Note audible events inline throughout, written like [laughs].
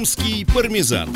Крымский пармезан.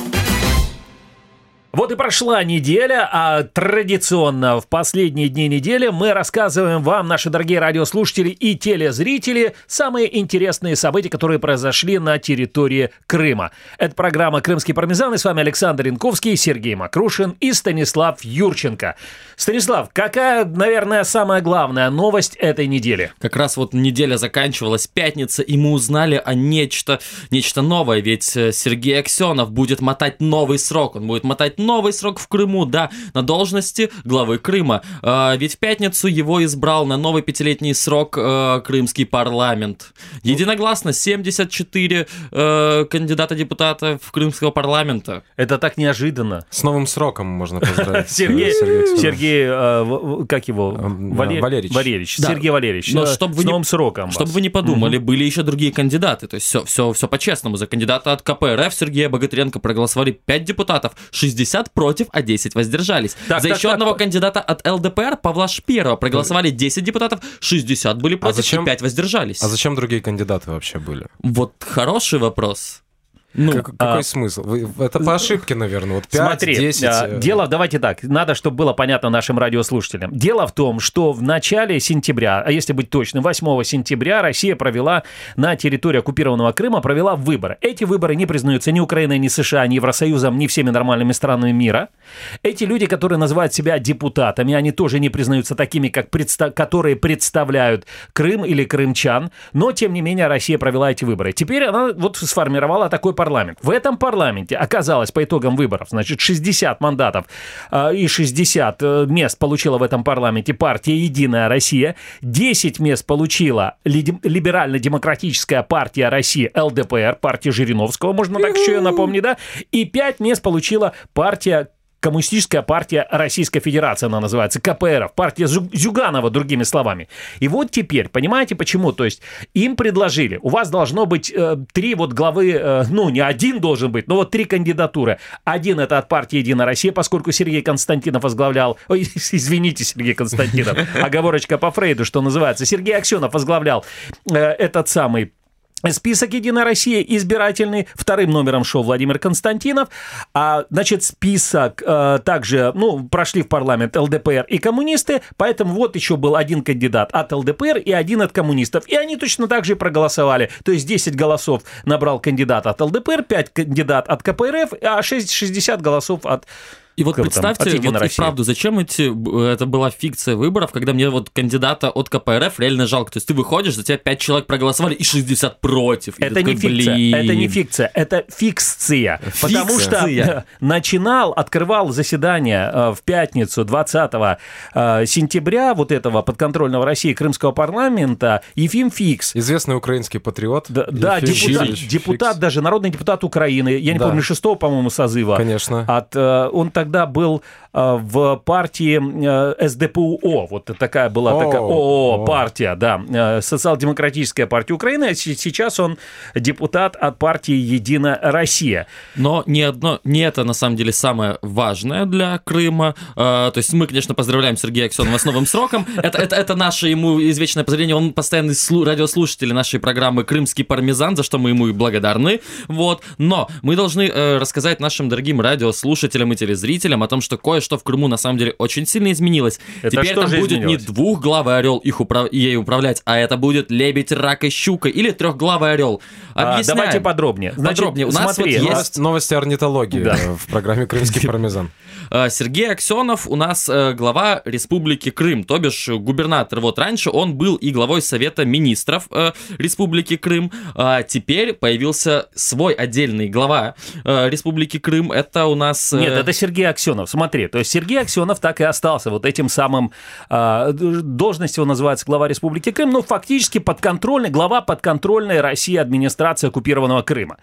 Вот и прошла неделя, а традиционно в последние дни недели мы рассказываем вам, наши дорогие радиослушатели и телезрители, самые интересные события, которые произошли на территории Крыма. Это программа «Крымский пармезан» и с вами Александр Янковский, Сергей Макрушин и Станислав Юрченко. Станислав, какая, наверное, самая главная новость этой недели? Как раз вот неделя заканчивалась, пятница, и мы узнали о нечто, нечто новое, ведь э, Сергей Аксенов будет мотать новый срок, он будет мотать новый срок в Крыму, да, на должности главы Крыма. А, ведь в пятницу его избрал на новый пятилетний срок э, крымский парламент. Единогласно 74 э, кандидата депутата в крымского парламента. Это так неожиданно. С новым сроком можно поздравить. Сергей, [laughs] Аксенова. Сергей, э, как его? Валер- Валерич. Валерич. Да. Сергей Валерьевич. Но э, чтоб вы новым сроком. Чтобы вас. вы не подумали, были еще другие кандидаты. То есть все, все, все по-честному. За кандидата от КПРФ Сергея Богатыренко проголосовали 5 депутатов, 60 против, а 10 воздержались. Так, За так, еще так. одного кандидата от ЛДПР Павла Шпирова проголосовали 10 депутатов, 60 были против зачем- и 5 воздержались. А зачем другие кандидаты вообще были? Вот хороший вопрос. Ну, Как- какой смысл? Вы- Это по ошибке, наверное. Вот 5, Смотри, 10. а, э, дело, давайте так, надо, чтобы было понятно нашим радиослушателям. Дело в том, что в начале сентября, а если быть точным, 8 сентября Россия провела на территории оккупированного Крыма, провела выборы. Эти выборы не признаются ни Украиной, ни США, ни Евросоюзом, ни всеми нормальными странами мира. Эти люди, которые называют себя депутатами, они тоже не признаются такими, как предста- которые представляют Крым или крымчан, но, тем не менее, Россия провела эти выборы. Теперь она вот сформировала такой парламент. В этом парламенте оказалось по итогам выборов, значит, 60 мандатов э, и 60 э, мест получила в этом парламенте партия «Единая Россия», 10 мест получила лиди- либерально-демократическая партия России ЛДПР, партия Жириновского, можно так еще ее напомнить, да, и 5 мест получила партия Коммунистическая партия Российской Федерации, она называется, КПРФ, партия Зю- Зюганова, другими словами. И вот теперь, понимаете почему? То есть им предложили, у вас должно быть э, три вот главы, э, ну не один должен быть, но вот три кандидатуры. Один это от партии Единая Россия, поскольку Сергей Константинов возглавлял, ой, [laughs] извините, Сергей Константинов, [laughs] оговорочка по Фрейду, что называется, Сергей Аксенов возглавлял э, этот самый Список «Единая Россия» избирательный. Вторым номером шел Владимир Константинов. А, значит, список э, также, ну, прошли в парламент ЛДПР и коммунисты, поэтому вот еще был один кандидат от ЛДПР и один от коммунистов. И они точно так же проголосовали. То есть 10 голосов набрал кандидат от ЛДПР, 5 кандидат от КПРФ, а 6, 60 голосов от И вот там, представьте, «Единой вот и России». вправду, зачем эти, это была фикция выборов, когда мне вот кандидата от КПРФ реально жалко. То есть ты выходишь, за тебя 5 человек проголосовали и 60 против. И Это такой, не фикция, «Блин». это не фикция, это фикция. Потому что [laughs] начинал, открывал заседание э, в пятницу 20 э, сентября вот этого подконтрольного России Крымского парламента Ефим Фикс. Известный украинский патриот. Да, да, депутат, депутат, даже народный депутат Украины, я не Да. помню, шестого, по-моему, созыва. Конечно. От, э, он тогда был э, в партии э, СДПУО, вот такая была О, такая ООО о. партия, да, э, социал-демократическая партия Украины, а се- сейчас он депутат от партии «Единая Россия». Но не одно, не это на самом деле самое важное для Крыма. То есть мы, конечно, поздравляем Сергея Аксенова с новым сроком. Это, это, это наше ему извечное поздравление. Он постоянный слу- радиослушатель нашей программы «Крымский пармезан», за что мы ему и благодарны. Вот. Но мы должны рассказать нашим дорогим радиослушателям и телезрителям о том, что кое-что в Крыму на самом деле очень сильно изменилось. Это Теперь там будет не изменилось? двухглавый орел их управ... ей управлять, а это будет лебедь, рак и щука или трехглавый орел. А, Объясняем. давайте подробнее. Значит, Подробнее. У нас смотри, вот есть- Новости орнитологии Да. в программе «Крымский [laughs] пармезан». Э, Сергей Аксенов у нас э, глава Республики Крым, то бишь э, губернатор. Вот раньше он был и главой Совета министров Республики Крым, а теперь появился свой отдельный глава Республики Крым. Это у нас... Нет, это Сергей Аксенов. Смотри, то есть Сергей Аксенов так и остался вот этим самым, а, должность его называется глава Республики Крым, ну, фактически подконтрольный, глава подконтрольной России администрации оккупированного Крыма.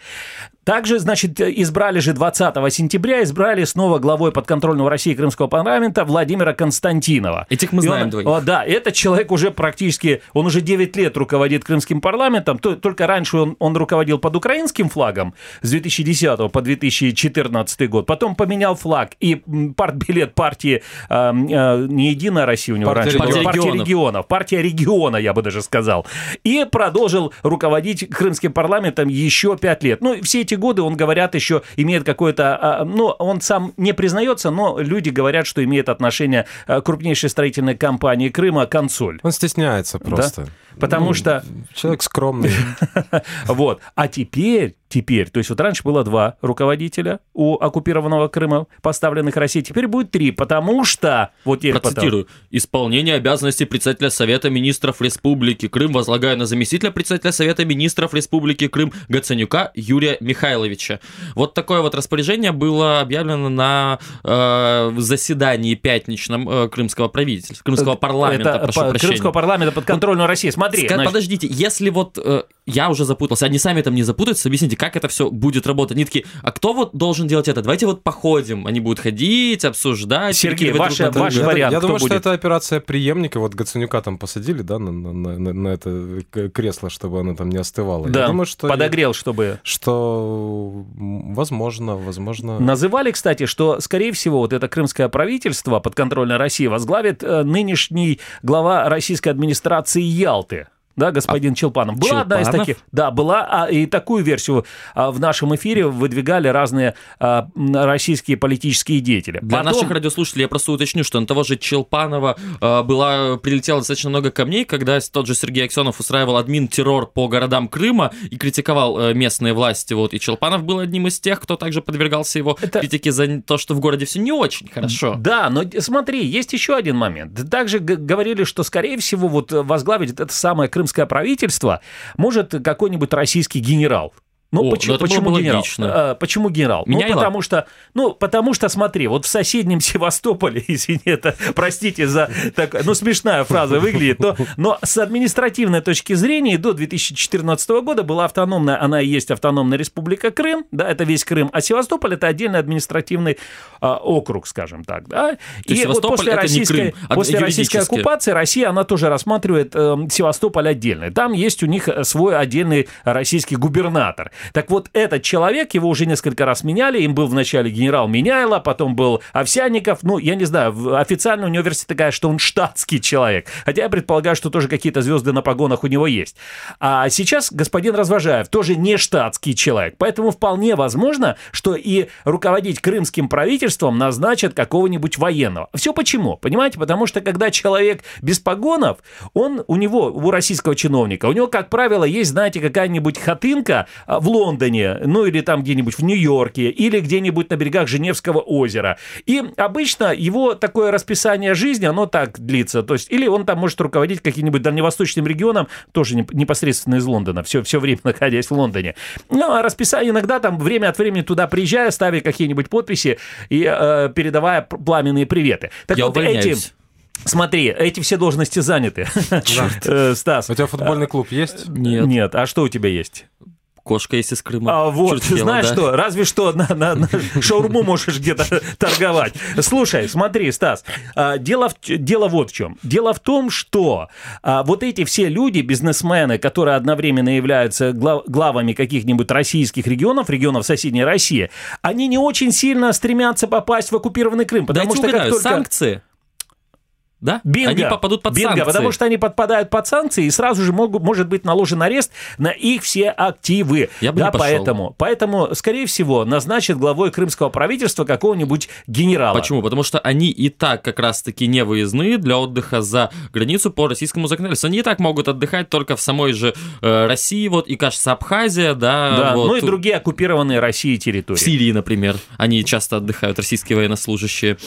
Также, значит, избрали же 20 сентября, избрали снова главой подконтрольного России Крымского парламента Владимира Константинова. Этих мы И знаем он- двоих. о, да, этот человек уже практически, он уже 9 лет руководит Крымским парламентом, то- только раньше он, он руководил под украинским флагом с 2010 по 2014 год, потом поменял флаг и партбилет партии э, э, не Единая Россия у него Партия раньше регионов. партия регионов, партия региона, я бы даже сказал, и продолжил руководить Крымским парламентом еще 5 лет. Ну, все эти годы он, говорят, еще имеет какое-то... а, Ну, он сам не признается, но люди говорят, что имеет отношение к крупнейшей строительной компании Крыма «Консоль». Он стесняется просто. Потому Ну, что Человек скромный. [laughs] Вот. А теперь, теперь, то есть вот раньше было два руководителя у оккупированного Крыма, поставленных Россией, теперь будет три, потому что... Вот потому- Процитирую. Исполнение обязанностей председателя Совета министров Республики Крым возлагаю на заместителя председателя Совета министров Республики Крым Гаценюка Юрия Михайловича. Вот такое вот распоряжение было объявлено на э, заседании пятничном э, крымского правительства, крымского парламента, Это прошу по- прощения. Крымского парламента под контролем России. Смотри, Ска- значит, Подождите, если вот э, я уже запутался, они сами там не запутаются, объясните, как это все будет работать. Они такие, а кто вот должен делать это? Давайте вот походим. Они будут ходить, обсуждать. Сергей, ваша- друг ваш Я, вариант, я думаю, что будет? это операция преемника. Вот Гаценюка там посадили, да, на, на- на- на это кресло, чтобы оно там не остывало. да, Я думаю, что подогрел, чтобы... что возможно, возможно. Называли, кстати, что, скорее всего, вот это крымское правительство подконтрольной России возглавит э, нынешний глава российской администрации Ялты. Да, господин Челпанов. Была одна из Челпанов? таких. Да, была, а, и такую версию а, в нашем эфире выдвигали разные а, российские политические деятели. Для Потом- наших радиослушателей я просто уточню, что на того же Челпанова э, была, прилетело достаточно много камней, когда тот же Сергей Аксенов устраивал админ-террор по городам Крыма и критиковал э, местные власти. Вот. И Челпанов был одним из тех, кто также подвергался его Это- критике за то, что в городе все не очень хорошо. Да, но смотри, есть еще один момент. Также говорили, что, скорее всего, вот возглавить это самое крымское правительство может какой-нибудь российский генерал. Ну, О, почему, ну это почему бы генерал? логично. А, почему генерал? Ну, Меняйло? потому что, ну, потому что, смотри, вот в соседнем [laughs] Севастополе, [laughs] извини, это, простите за так, ну, смешная фраза выглядит, но, но с административной точки зрения до 2014 года была автономная, она и есть автономная республика Крым, да, это весь Крым, а Севастополь это отдельный административный а, округ, скажем так, да. То есть Севастополь это не российской, Крым, а после российской оккупации Россия, она тоже рассматривает э, Севастополь отдельно. Там есть у них э, свой отдельный российский губернатор. Так вот, этот человек, его уже несколько раз меняли, им был вначале генерал Меняйло, потом был Овсянников, ну, я не знаю, официально у него версия такая, что он штатский человек, хотя я предполагаю, что тоже какие-то звезды на погонах у него есть. А сейчас господин Развожаев тоже не штатский человек, поэтому вполне возможно, что и руководить крымским правительством назначат какого-нибудь военного. Все почему? Понимаете? Потому что когда человек без погонов, он у него, у российского чиновника, у него, как правило, есть, знаете, какая-нибудь хатынка а, в Лондоне, ну или там где-нибудь в Нью-Йорке, или где-нибудь на берегах Женевского озера. И обычно его такое расписание жизни, оно так длится. То есть, или он там может руководить каким-нибудь дальневосточным регионом, тоже не- непосредственно из Лондона, все, все время [laughs] находясь в Лондоне. Ну, а расписание иногда там время от времени туда приезжая, ставя какие-нибудь подписи и э, передавая пламенные приветы. Так Я вот эти... увольняюсь. Смотри, эти все должности заняты. [laughs] Э, Стас. У тебя футбольный клуб есть? Нет, Нет, а что у тебя есть? Кошка есть из Крыма. А вот, ты дело, знаешь да. что, разве что на, на- на шаурму можешь где-то торговать. Слушай, смотри, Стас, а, дело, в, дело вот в чем. Дело в том, что а, вот эти все люди, бизнесмены, которые одновременно являются глав- главами каких-нибудь российских регионов, регионов соседней России, они не очень сильно стремятся попасть в оккупированный Крым, потому Дайте что как только... санкции? Да? Бинго. Они попадут под Бинго, санкции. потому что они подпадают под санкции, и сразу же могут, может быть наложен арест на их все активы. Я бы да, не пошел. поэтому, поэтому, скорее всего, назначат главой крымского правительства какого-нибудь генерала. Почему? Потому что они и так как раз-таки не выездные для отдыха за границу по российскому законодательству. Они и так могут отдыхать только в самой же э, России, вот, и, кажется, Абхазия, да, Да, вот, ну и другие оккупированные Россией территории. в Сирии, например. Они часто отдыхают, российские военнослужащие.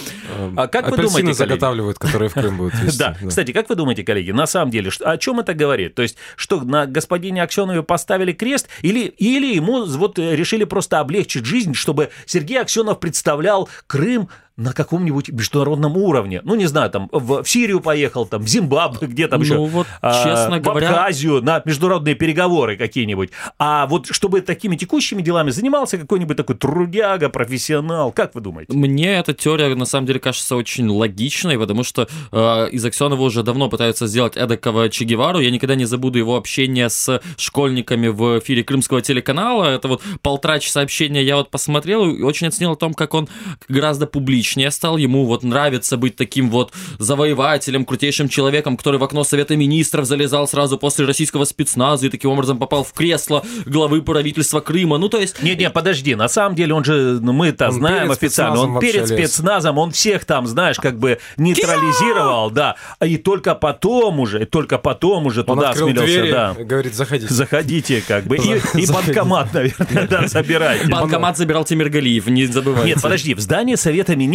А как вы Апельсины думаете, коллеги? заготавливают, которые в Крым будут [laughs] везти. Да. кстати, как вы думаете, коллеги, на самом деле, о чем это говорит? То есть, что на господине Аксенове поставили крест, или, или ему вот э, решили просто облегчить жизнь, чтобы Сергей Аксенов представлял Крым на каком-нибудь международном уровне. Ну, не знаю, там в, в Сирию поехал, там в Зимбабве, где там Ну, еще. вот, а, честно в говоря- Абхазию на международные переговоры какие-нибудь. А вот чтобы такими текущими делами занимался какой-нибудь такой трудяга, профессионал. Как вы думаете? Мне эта теория, на самом деле, кажется очень логичной, потому что э, из Аксенова уже давно пытаются сделать эдакого Че Гевару. Я никогда не забуду его общение с школьниками в эфире крымского телеканала. Это вот полтора часа общения я вот посмотрел и очень оценил о том, как он гораздо публичнее симпатичнее стал, ему вот нравится быть таким вот завоевателем, крутейшим человеком, который в окно Совета Министров залезал сразу после российского спецназа и таким образом попал в кресло главы правительства Крыма. Ну, то есть... Не-не, подожди, на самом деле он же, ну, мы-то знаем официально, он перед лез. спецназом, он всех там, знаешь, как бы нейтрализировал, да, и только потом уже, и только потом уже туда осмелился, двери, да. говорит, заходите. Заходите, как бы, и, и банкомат, наверное, да, [laughs] забирайте. Банкомат забирал Тимиргалиев, не забывайте. Нет, подожди, в здании Совета Министров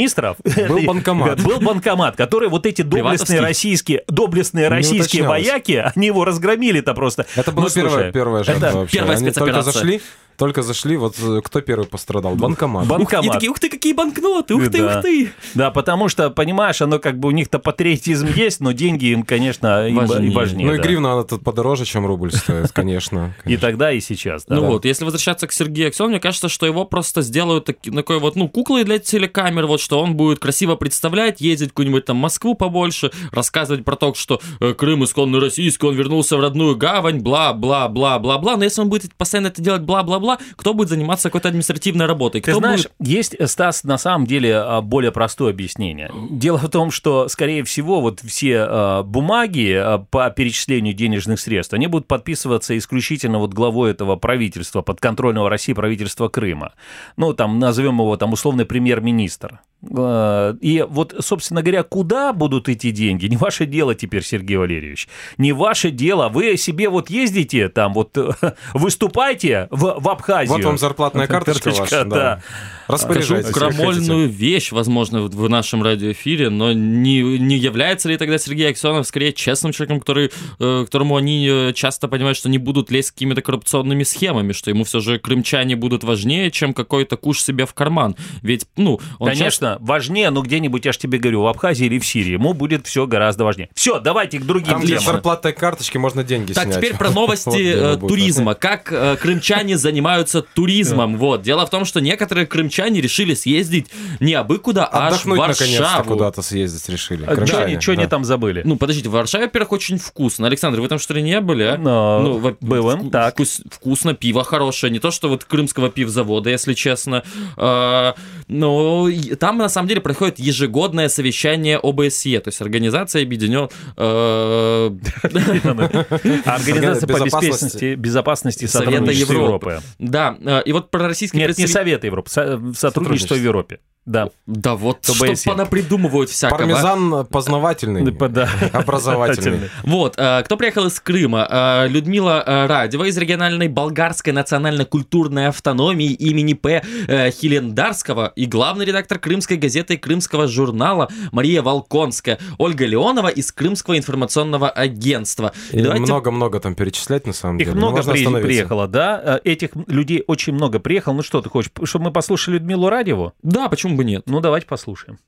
Был [laughs] банкомат. Был банкомат, который вот эти доблестные российские, доблестные российские вояки, [laughs] они его разгромили-то просто. Это была Ну, первая, первая жертва это вообще. первая Они только зашли, только зашли, вот э, кто первый пострадал? Банкомат. И банкомат. такие, ух ты, какие банкноты, ух ты, Да. ух ты. Да, потому что, понимаешь, оно как бы у них-то патриотизм есть, но деньги им, конечно, им Важнее. важнее. важнее ну и да. гривна, она тут подороже, чем рубль стоит, конечно. [laughs] И тогда, и сейчас. Да. Ну вот, если возвращаться к Сергею Аксенову, мне кажется, что его просто сделают такой вот, ну, куклой для телекамер, вот, что он будет красиво представлять, ездить в какую-нибудь там Москву побольше, рассказывать про то, что э, Крым исконно российский, он вернулся в родную гавань, бла-бла-бла-бла-бла. Но если он будет постоянно это делать бла-бла-бла, кто будет заниматься какой-то административной работой? Ты Кто знаешь, будет... есть, э, Стас, на самом деле а, более простое объяснение. Дело в том, что, скорее всего, вот все а, бумаги а, по перечислению денежных средств, они будут подписываться исключительно вот главой этого правительства, подконтрольного России правительства Крыма. Ну, там, назовем его там условный премьер-министр. А, И вот, собственно говоря, куда будут идти деньги, не ваше дело теперь, Сергей Валерьевич. Не ваше дело. Вы себе вот ездите там, вот [laughs] выступайте в, в Абхазию. Вот вам зарплатная карточка ваша, да. Распоряжайтесь. крамольную вещь, возможно, в нашем радиоэфире, но не, не является ли тогда Сергей Аксенов скорее честным человеком, который, э, которому они э, часто понимают, что не будут лезть какими-то коррупционными схемами, что ему все же крымчане будут важнее, чем какой-то куш себе в карман. Ведь, ну, он часто- Конечно, важнее, но где-нибудь, я же тебе говорю, в Абхазии или в Сирии, ему будет все гораздо важнее. Все, давайте к другим Там, темам. зарплатной карточки можно деньги Так, снять. теперь про [laughs] новости э, туризма. Как э, крымчане занимаются туризмом. Вот. Дело в том, что некоторые крымчане решили съездить не абы куда, а аж в Варшаву. куда-то съездить решили. А Крымчане, Что они там забыли? Ну, подождите, в Варшаве, во-первых, очень вкусно. Александр, вы там что ли не были, а? Во- было, так. вкус- вкусно, пиво хорошее. Не то, что вот крымского пивзавода, если честно. А, но и там, на самом деле, происходит ежегодное совещание ОБСЕ, то есть Организация Объединенных... А [laughs] Организация по Безопасности. безопасности, Совета сотрудничества Европы. Да, э, и вот про российский Нет, не Совета Европы, со- сотрудничество в Европе. Да. Да вот, То что ОБСЕ. понапридумывают всякого. Пармезан познавательный, Да. образовательный. Вот, э, кто приехал из Крыма? Э, Людмила э, Радева из региональной болгарской национально-культурной автономии имени П. э, Хилендарского и главный редактор крымской газеты и крымского журнала Мария Волконская, Ольга Леонова из Крымского информационного агентства. И И давайте- Много-много там перечислять, на самом Их деле. много Можно при- остановиться. приехало, да? Э, Этих людей очень много приехало. Ну что ты хочешь, чтобы мы послушали Людмилу Радеву? Да, почему бы нет? Ну давайте послушаем.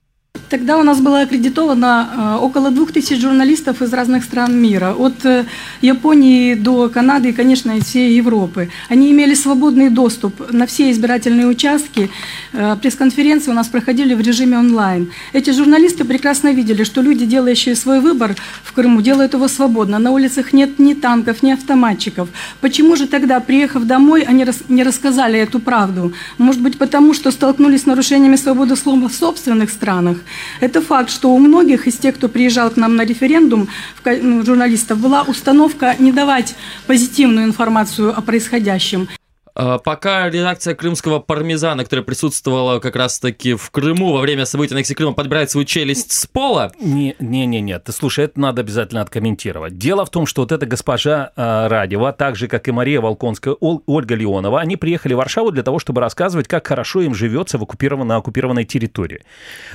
Тогда у нас было аккредитовано э, около двух тысяч журналистов из разных стран мира, от э, Японии до Канады и, конечно, из всей Европы. Они имели свободный доступ на все избирательные участки. Э, Пресс-конференции у нас проходили в режиме онлайн. Эти журналисты прекрасно видели, что люди, делающие свой выбор в Крыму, делают его свободно. На улицах нет ни танков, ни автоматчиков. Почему же тогда, приехав домой, они не рассказали эту правду? Может быть, потому что столкнулись с нарушениями свободы слова в собственных странах? Это факт, что у многих из тех, кто приезжал к нам на референдум, ну, журналистов, была установка не давать позитивную информацию о происходящем. Э, Пока редакция крымского пармезана, которая присутствовала как раз-таки в Крыму во время событий аннексии Крыма, подбирает свою челюсть с пола, Не, не, не, нет. Ты слушай, это надо обязательно откомментировать. Дело в том, что вот эта госпожа э, Радева, так же как и Мария Волконская, Ол- Ольга Леонова, они приехали в Варшаву для того, чтобы рассказывать, как хорошо им живется в оккупированной, на оккупированной территории.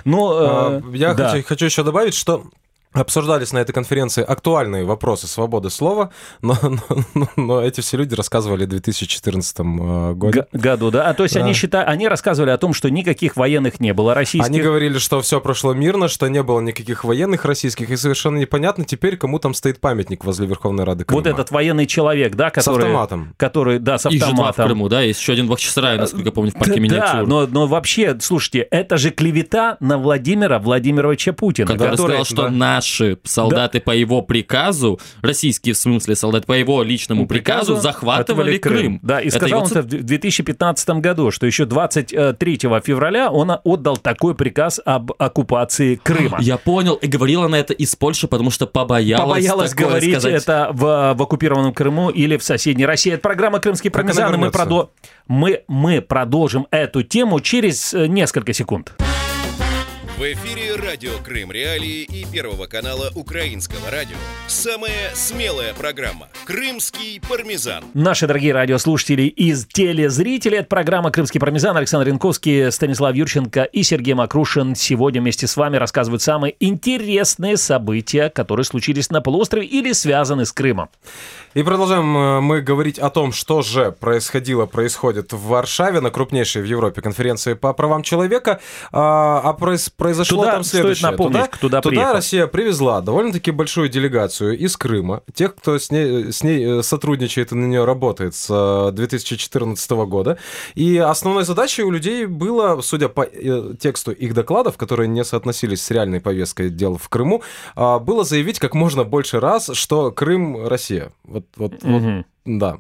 Но А, э, Я да. хочу, хочу еще добавить, что обсуждались на этой конференции актуальные вопросы свободы слова, но, но- но эти все люди рассказывали в 2014 э, году. Г- году, да. А то есть Да. они считают, они рассказывали о том, что никаких военных не было российских. Они говорили, что все прошло мирно, что не было никаких военных российских, и совершенно непонятно теперь, кому там стоит памятник возле Верховной Рады Крыма. Вот этот военный человек, да, С который... автоматом. Который, да, с же два в автоматом. Крыму, да, есть еще один в Бахчисарае, насколько я помню, в парке Да, миниатюр. но, но вообще, слушайте, это же клевета на Владимира Владимировича Путина. который, который- сказал, что да. наш наши солдаты по его приказу, российские в смысле солдаты по его личному приказу, захватывали Крым. Да, и Это сказал его он это в 2015 году, что еще 23 февраля он отдал такой приказ об оккупации Крыма. Я понял, и говорила она это из Польши, потому что побоялась, Побоялась такое говорить сказать. это в, в оккупированном Крыму или в соседней России. Это программа «Крымские пармезаны». Мы, продо- мы, мы продолжим эту тему через э, несколько секунд. В эфире радио Крым Реалии и Первого канала Украинского радио. Самая смелая программа «Крымский пармезан». Наши дорогие радиослушатели и телезрители, это программа «Крымский пармезан». Александр Янковский, Станислав Юрченко и Сергей Макрушин сегодня вместе с вами рассказывают самые интересные события, которые случились на полуострове или связаны с Крымом. И продолжаем э, мы говорить о том, что же происходило, происходит в Варшаве на крупнейшей в Европе конференции по правам человека. А, а произ- произошло Туда там стоит следующее. напомнить, туда приехал. Россия привезла довольно-таки большую делегацию из Крыма, тех, кто с ней, с ней э, сотрудничает и на нее работает с э, 2014 года. И основной задачей у людей было, судя по э, тексту их докладов, которые не соотносились с реальной повесткой дел в Крыму, а, было заявить как можно больше раз, что Крым Россия. Вот, вот, вот, Мгм. Да.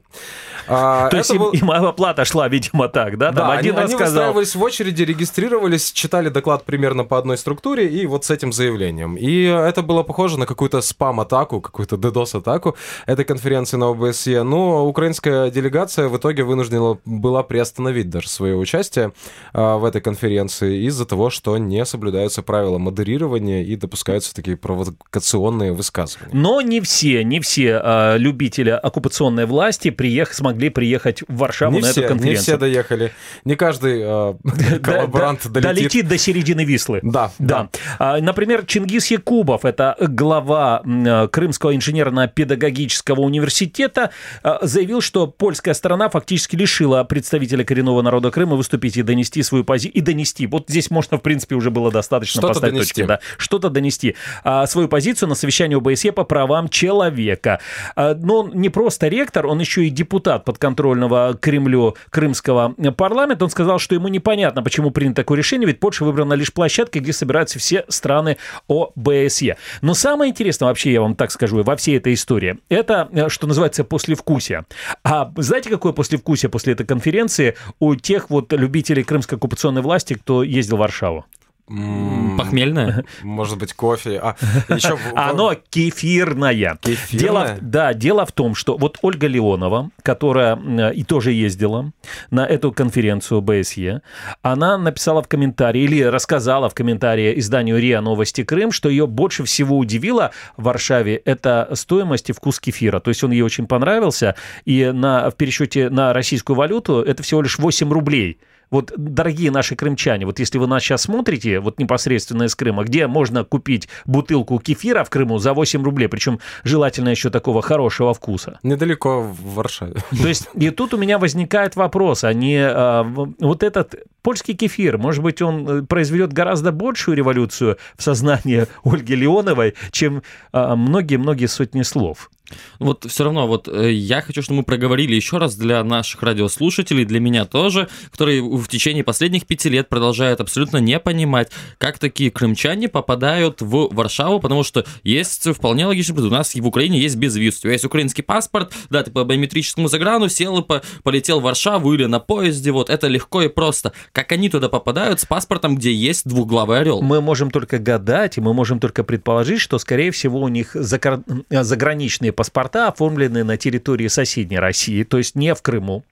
А, То есть был- им оплата шла, видимо, так, да? Там да, один они, раз они выстраивались в очереди, регистрировались, читали доклад примерно по одной структуре и вот с этим заявлением. И это было похоже на какую-то спам-атаку, какую-то DDoS-атаку этой конференции на ОБСЕ. Но украинская делегация в итоге вынуждена была приостановить даже свое участие а, в этой конференции из-за того, что не соблюдаются правила модерирования и допускаются такие провокационные высказывания. Но не все, не все э, любители оккупационной власти приех, смогли приехать в Варшаву Не на все, эту не конференцию. все доехали. Не каждый э, коллаборант [laughs] Да- да- долетит. долетит до середины Вислы. Да, Да. А, Например, Чингис Якубов, это глава э, Крымского инженерно-педагогического университета, э, заявил, что польская сторона фактически лишила представителя коренного народа Крыма выступить и донести свою позицию. И донести. Вот здесь можно, в принципе, уже было достаточно Что-то поставить донести. точки. Да. Что-то донести. А, свою позицию на совещании ОБСЕ по правам человека. А, но он не просто ректор, он еще и депутат подконтрольного Кремлю крымского парламента. Он сказал, что ему непонятно, почему принято такое решение, ведь Польша выбрана лишь площадкой, где собираются все страны ОБСЕ. Но самое интересное, вообще, я вам так скажу, во всей этой истории, это, э, что называется, послевкусие. А знаете, какое послевкусие после этой конференции у тех вот любителей крымской оккупационной власти, кто ездил в Варшаву? Похмельная? Может быть, кофе. А, еще в- Оно кефирное. Кефирное? Дело, да, дело в том, что вот Ольга Леонова, которая м, и тоже ездила на эту конференцию БСЕ, она написала в комментарии или рассказала в комментарии изданию РИА Новости Крым, что ее больше всего удивило в Варшаве это стоимость и вкус кефира. То есть он ей очень понравился, и на, в пересчете на российскую валюту это всего лишь 8 рублей. Вот, дорогие наши крымчане, вот если вы нас сейчас смотрите, вот непосредственно из Крыма, где можно купить бутылку кефира в Крыму за 8 рублей, причем желательно еще такого хорошего вкуса. Недалеко в Варшаве. [laughs] То есть, и тут у меня возникает вопрос, а не а, вот этот польский кефир, может быть, он э, произведет гораздо большую революцию в сознании Ольги Леоновой, чем а, многие-многие сотни слов. Вот все равно, вот э, я хочу, чтобы мы проговорили еще раз для наших радиослушателей, для меня тоже, которые в течение последних пяти лет продолжают абсолютно не понимать, как такие крымчане попадают в Варшаву, потому что есть вполне логично, у нас в Украине есть безвиз, у тебя есть украинский паспорт, да, ты по биометрическому заграну сел и по- полетел в Варшаву или на поезде, вот это легко и просто. Как они туда попадают с паспортом, где есть двухглавый орел? Мы можем только гадать, и мы можем только предположить, что, скорее всего, у них закор- э, заграничные паспорта оформлены на территории соседней России, то есть не в Крыму.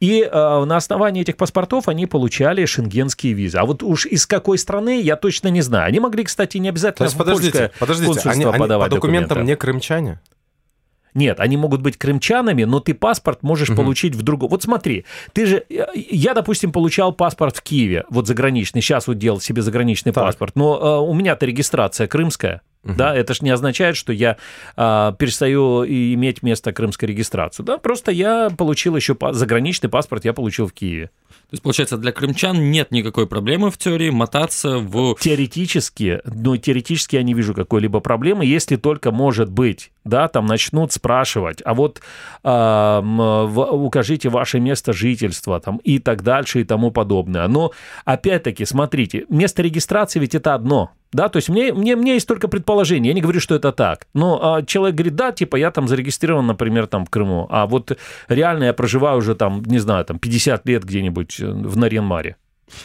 И э, на основании этих паспортов они получали шенгенские визы. А вот уж из какой страны, я точно не знаю. Они могли, кстати, не То обязательно есть, в подождите, польское подождите, консульство они, они подавать по документам документы. не крымчане? Нет, они могут быть крымчанами, но ты паспорт можешь получить в другом. Вот смотри, ты же... Я, допустим, получал паспорт в Киеве, вот заграничный, сейчас вот делал себе заграничный Так. паспорт, но э, у меня-то регистрация крымская, да, это же не означает, что я э, перестаю иметь место крымской регистрации, да, просто я получил еще заграничный паспорт, я получил в Киеве. То есть, получается, для крымчан нет никакой проблемы в теории мотаться в Теоретически, ну, теоретически я не вижу какой-либо проблемы, если только, может быть, да, там начнут спрашивать, а вот а, в- укажите ваше место жительства, там, и так дальше, и тому подобное. Но, опять-таки, смотрите, место регистрации ведь это одно – Да, то есть мне, мне, мне есть только предположение, я не говорю, что это так. Но а, человек говорит, да, типа я там зарегистрирован, например, там в Крыму, а вот реально я проживаю уже там, не знаю, там 50 лет где-нибудь э, в Нарьян-Маре.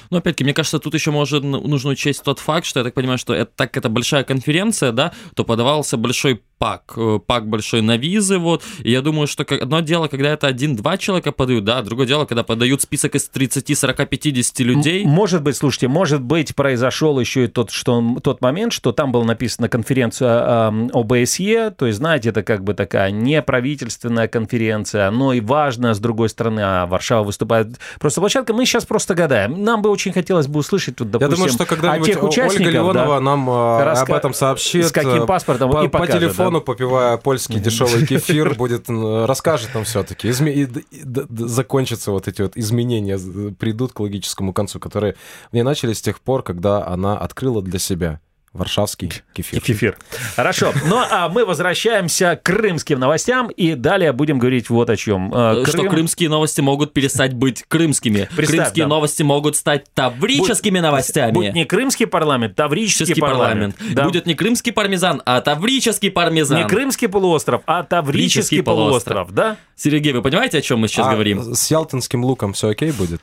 Ну, опять-таки, мне кажется, тут еще может, нужно учесть тот факт, что я так понимаю, что это, так это большая конференция, да, то подавался большой пак, э, пак большой на визы, вот, и я думаю, что одно дело, когда это один-два человека подают, да, другое дело, когда подают список из 30, 40, 50 людей. Может быть, слушайте, может быть, произошел еще и тот, что, тот момент, что там было написано конференция э, ОБСЕ, то есть, знаете, это как бы такая неправительственная конференция, но и важная, с другой стороны, а Варшава выступает просто площадка. Мы сейчас просто гадаем. Нам бы очень хотелось бы услышать, вот, допустим, Я думаю, что когда-нибудь тех участников, Ольга Леонова да, нам э, раска... об этом сообщит. С каким э, паспортом по, и покажет, по телефону, да? попивая польский дешевый кефир, [laughs] будет расскажет нам все-таки. Изме... И, и, д- закончатся вот эти вот изменения, придут к логическому концу, которые не начали с тех пор, когда она открыла для себя Варшавский кефир. Кефир. Хорошо. Ну, а мы возвращаемся к крымским новостям, и далее будем говорить вот о чем. Крым... Что крымские новости могут перестать быть крымскими. Представь, крымские да. новости могут стать таврическими Будь, новостями. Будет не крымский парламент, таврический парламент. парламент. Да. Будет не крымский пармезан, а таврический пармезан. Не крымский полуостров, а таврический полуостров, полуостров, да? Сергей, вы понимаете, о чем мы сейчас а говорим? С ялтинским луком все окей будет?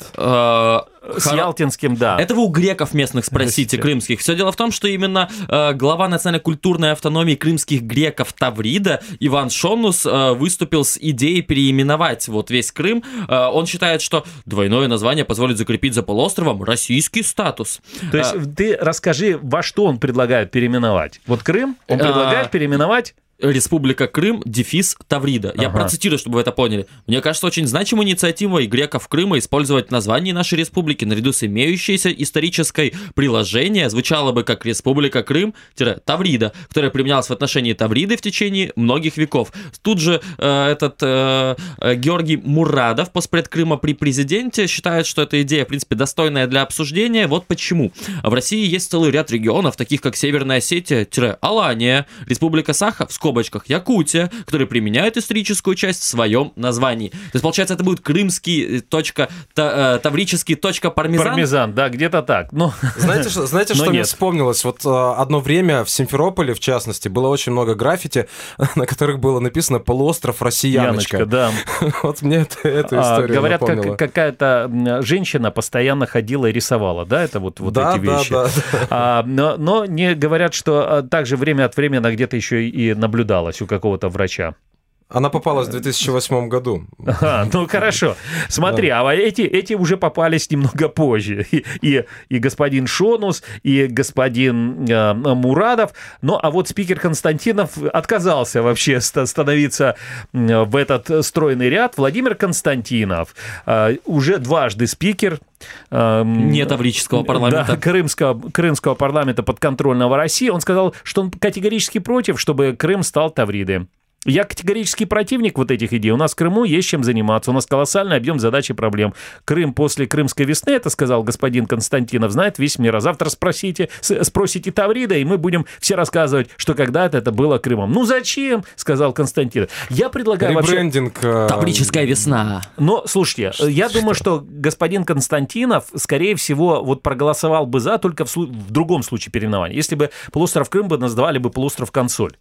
С ялтинским, да. Это вы у греков местных спросите, Простите. крымских. Все дело в том, что именно э, глава национально-культурной автономии крымских греков Таврида Иван Шонус э, выступил с идеей переименовать вот весь Крым. Э, он считает, что двойное название позволит закрепить за полуостровом российский статус. То есть э, ты расскажи, во что он предлагает переименовать? Вот Крым он предлагает переименовать Республика Крым, дефис Таврида. Я ага. процитирую, чтобы вы это поняли. Мне кажется, очень значимой инициативой греков Крыма использовать название нашей республики наряду с имеющейся исторической приложение звучало бы как Республика Крым-Таврида, которая применялась в отношении Тавриды в течение многих веков. Тут же э, этот э, э Георгий Мурадов, постпред Крыма при президенте, считает, что эта идея, в принципе, достойная для обсуждения. Вот почему. В России есть целый ряд регионов, таких как Северная Осетия-Алания, Республика Саха, в скобочках Якутия, которые применяют историческую часть в своем названии. То есть, получается, это будет крымский э, точка, та, э, таврический точка пармезан? Пармезан, да, где-то так. Но... [laughs] Знаете, что, знаете, что мне вспомнилось? Вот э, одно время в Симферополе, в частности, было очень много граффити, [laughs] на которых было написано «Полуостров Россияночка». Яночка, да. [laughs] Вот мне это, эту а, историю Говорят, напомнило. как, какая-то женщина постоянно ходила и рисовала, да, это вот, вот да, эти вещи. Да, да. А, но, но не говорят, что также время от времени она где-то еще и наблюдает наблюдалось у какого-то врача. Она попалась в 2008 году. Ага, ну хорошо. Смотри, да. а эти, эти уже попались немного позже. И, и, и господин Шонус, и господин э, Мурадов. Ну, а вот спикер Константинов отказался вообще становиться в этот стройный ряд. Владимир Константинов э, уже дважды спикер э, не Таврического парламента. Да, Крымского, Крымского парламента подконтрольного России. Он сказал, что он категорически против, чтобы Крым стал Тавридой. Я категорический противник вот этих идей. У нас в Крыму есть чем заниматься. У нас колоссальный объем задач и проблем. Крым после Крымской весны, это сказал господин Константинов, знает весь мир. А завтра спросите, спросите Таврида, и мы будем все рассказывать, что когда-то это было Крымом. Ну зачем, сказал Константинов. Я предлагаю Ребрендинг, вообще... Э, Таврическая весна. Но, слушайте, что, я что? думаю, что господин Константинов, скорее всего, вот проголосовал бы за только в, в другом случае переименования. Если бы полуостров Крым бы назвали бы полуостров Консоль.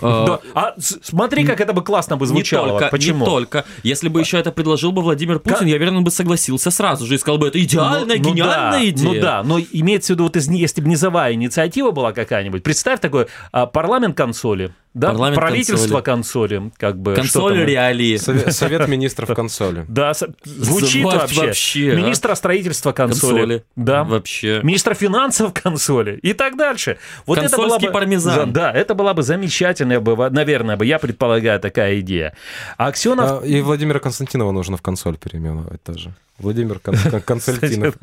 Э. [laughs] А смотри, как это бы классно бы звучало. Почему? Не только. Если бы еще это предложил бы Владимир Путин, я уверен, он бы согласился сразу же и сказал бы, это идеальная, ну, гениальная ну, идея. Ну да, но имеется в виду, вот если бы низовая инициатива была какая-нибудь, представь такой а, парламент консоли, да, Парламент правительство консоли. консоли, как бы. Консоль реалии. Совет, совет министров консоли. Да, звучит вообще. вообще. Министра строительства консоли. консоли. Да. Вообще. Министра финансов консоли. И так дальше. Вот это была бы, пармезан. Да, это была бы замечательная, наверное, бы, я предполагаю, такая идея. А Аксенов... А, и Владимира Константинова нужно в консоль переименовать тоже. Владимир Кон- [laughs] Константинов.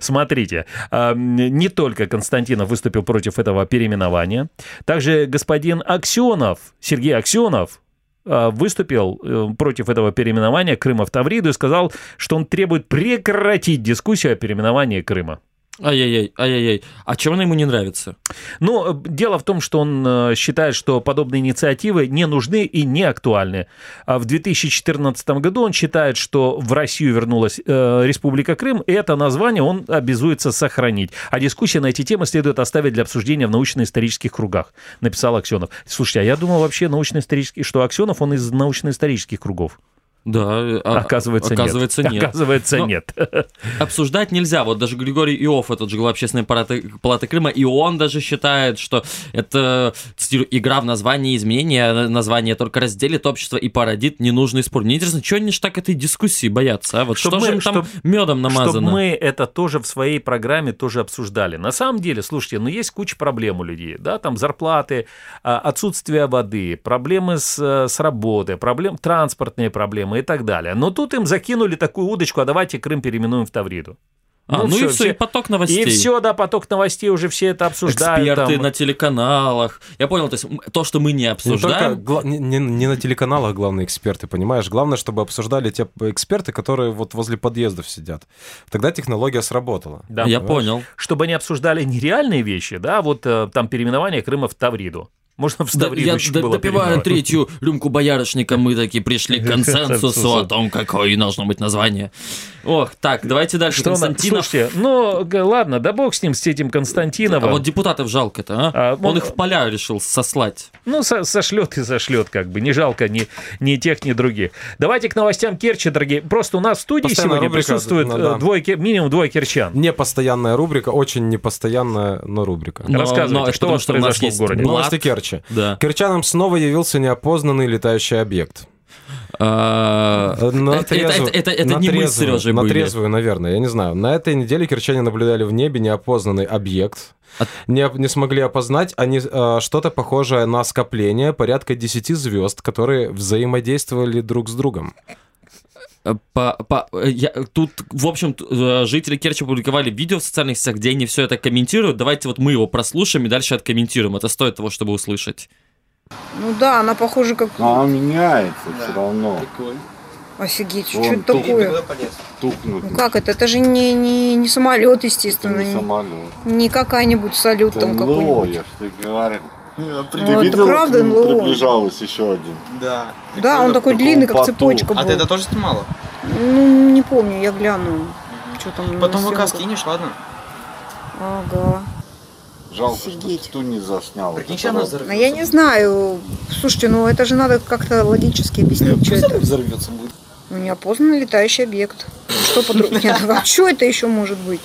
Смотрите, а, не только Константинов выступил против этого переименования, также господин Аксенов, Сергей Аксенов, а, выступил э, против этого переименования Крыма в Тавриду и сказал, что он требует прекратить дискуссию о переименовании Крыма. Ай-яй-яй, ай-яй-яй. А чем она ему не нравится? Ну, э, дело в том, что он э, считает, что подобные инициативы не нужны и не актуальны. А в 2014 году он считает, что в Россию вернулась э, Республика Крым, и это название он обязуется сохранить. А дискуссия на эти темы следует оставить для обсуждения в научно-исторических кругах, написал Аксенов. Слушайте, а я думал вообще научно-исторический, что Аксенов, он из научно-исторических кругов. Да, Оказывается, оказывается нет. нет. Оказывается, Но- нет. Обсуждать нельзя. Вот даже Григорий Иов, этот же глава общественной палаты, палаты Крыма, и он даже считает, что это цитирую, игра в название изменения, название только разделит общество и породит ненужный спор. Мне интересно, что они ж так этой дискуссии боятся, а? Вот Чтоб что мы- же им там чтоб- медом намазано? Чтобы мы это тоже в своей программе тоже обсуждали. На самом деле, слушайте, ну есть куча проблем у людей, да, там зарплаты, а, отсутствие воды, проблемы с, э, с работой, проблем, транспортные проблемы и так далее. Но тут им закинули такую удочку, а давайте Крым переименуем в Тавриду. А, ну, всё, и все, и поток новостей. И все, да, поток новостей уже все это обсуждают. Эксперты там. на телеканалах. Я понял, то есть то, что мы не Не, обсуждаем, только, гла- не, не- не на телеканалах главные эксперты, понимаешь? Главное, чтобы обсуждали те эксперты, которые вот возле подъездов сидят. Тогда технология сработала. Да. я понимаешь? понял. Чтобы они обсуждали нереальные вещи, да, вот э, там переименование Крыма в Тавриду. Можно в Да, Тавриду я было допиваю переименовать. третью рюмку боярышника, мы такие пришли к [laughs] Консенсусу. о том, какое должно быть название. Ох, так, давайте дальше. Что на- Константинов. Слушайте, ну, ладно, да бог с ним, с этим Константиновым. А вот депутатов жалко-то, а? А, Он он- их в поля решил сослать. Ну, со- сошлет и сошлет, как бы. Не жалко ни, ни тех, ни других. Давайте к новостям Керчи, дорогие. Просто у нас в студии Постоянная сегодня рубрика, присутствует да, э, да. двое, минимум двое кирчан. Непостоянная рубрика, очень непостоянная, но рубрика. Но- Рассказывайте, но что у потому, вас что у нас произошло в есть городе? Новости Керчи. Да. Керчанам снова явился неопознанный летающий объект. А, На Это трезвую- это- это- это на не мы с трезвую- Сережей На были. трезвую, наверное, я не знаю. На этой неделе кирчане наблюдали в небе неопознанный объект. А- Не, не смогли опознать они э, что-то похожее на скопление порядка 10 звезд, которые взаимодействовали друг с другом. По, по- я- тут, в общем, э, жители Керчи публиковали видео в социальных сетях, где они все это комментируют. Давайте вот мы его прослушаем и дальше откомментируем. Это стоит того, чтобы услышать. Ну да, она похожа как... Но она меняется все равно. Офигеть, что это такое? Тухнуть. Ну как это? Это же не, не, не самолет, Это естественно. не Не, самолет. не какая-нибудь салют Это там какой-нибудь. я говорю. Ну, Ты это правда НЛО? приближалось еще один? Да. Да, он такой длинный, как цепочка А ты это тоже снимала? Ну, не помню, я гляну. Что там Потом ВК скинешь, ладно? Ага. Жалко, что Офигеть. ты не заснял. Что она взорвется. А я не знаю. Слушайте, ну это же надо как-то логически объяснить, что это. взорвется будет. Ну, неопознанный летающий объект. Что по-другому? Нет, [laughs] а что это еще может быть?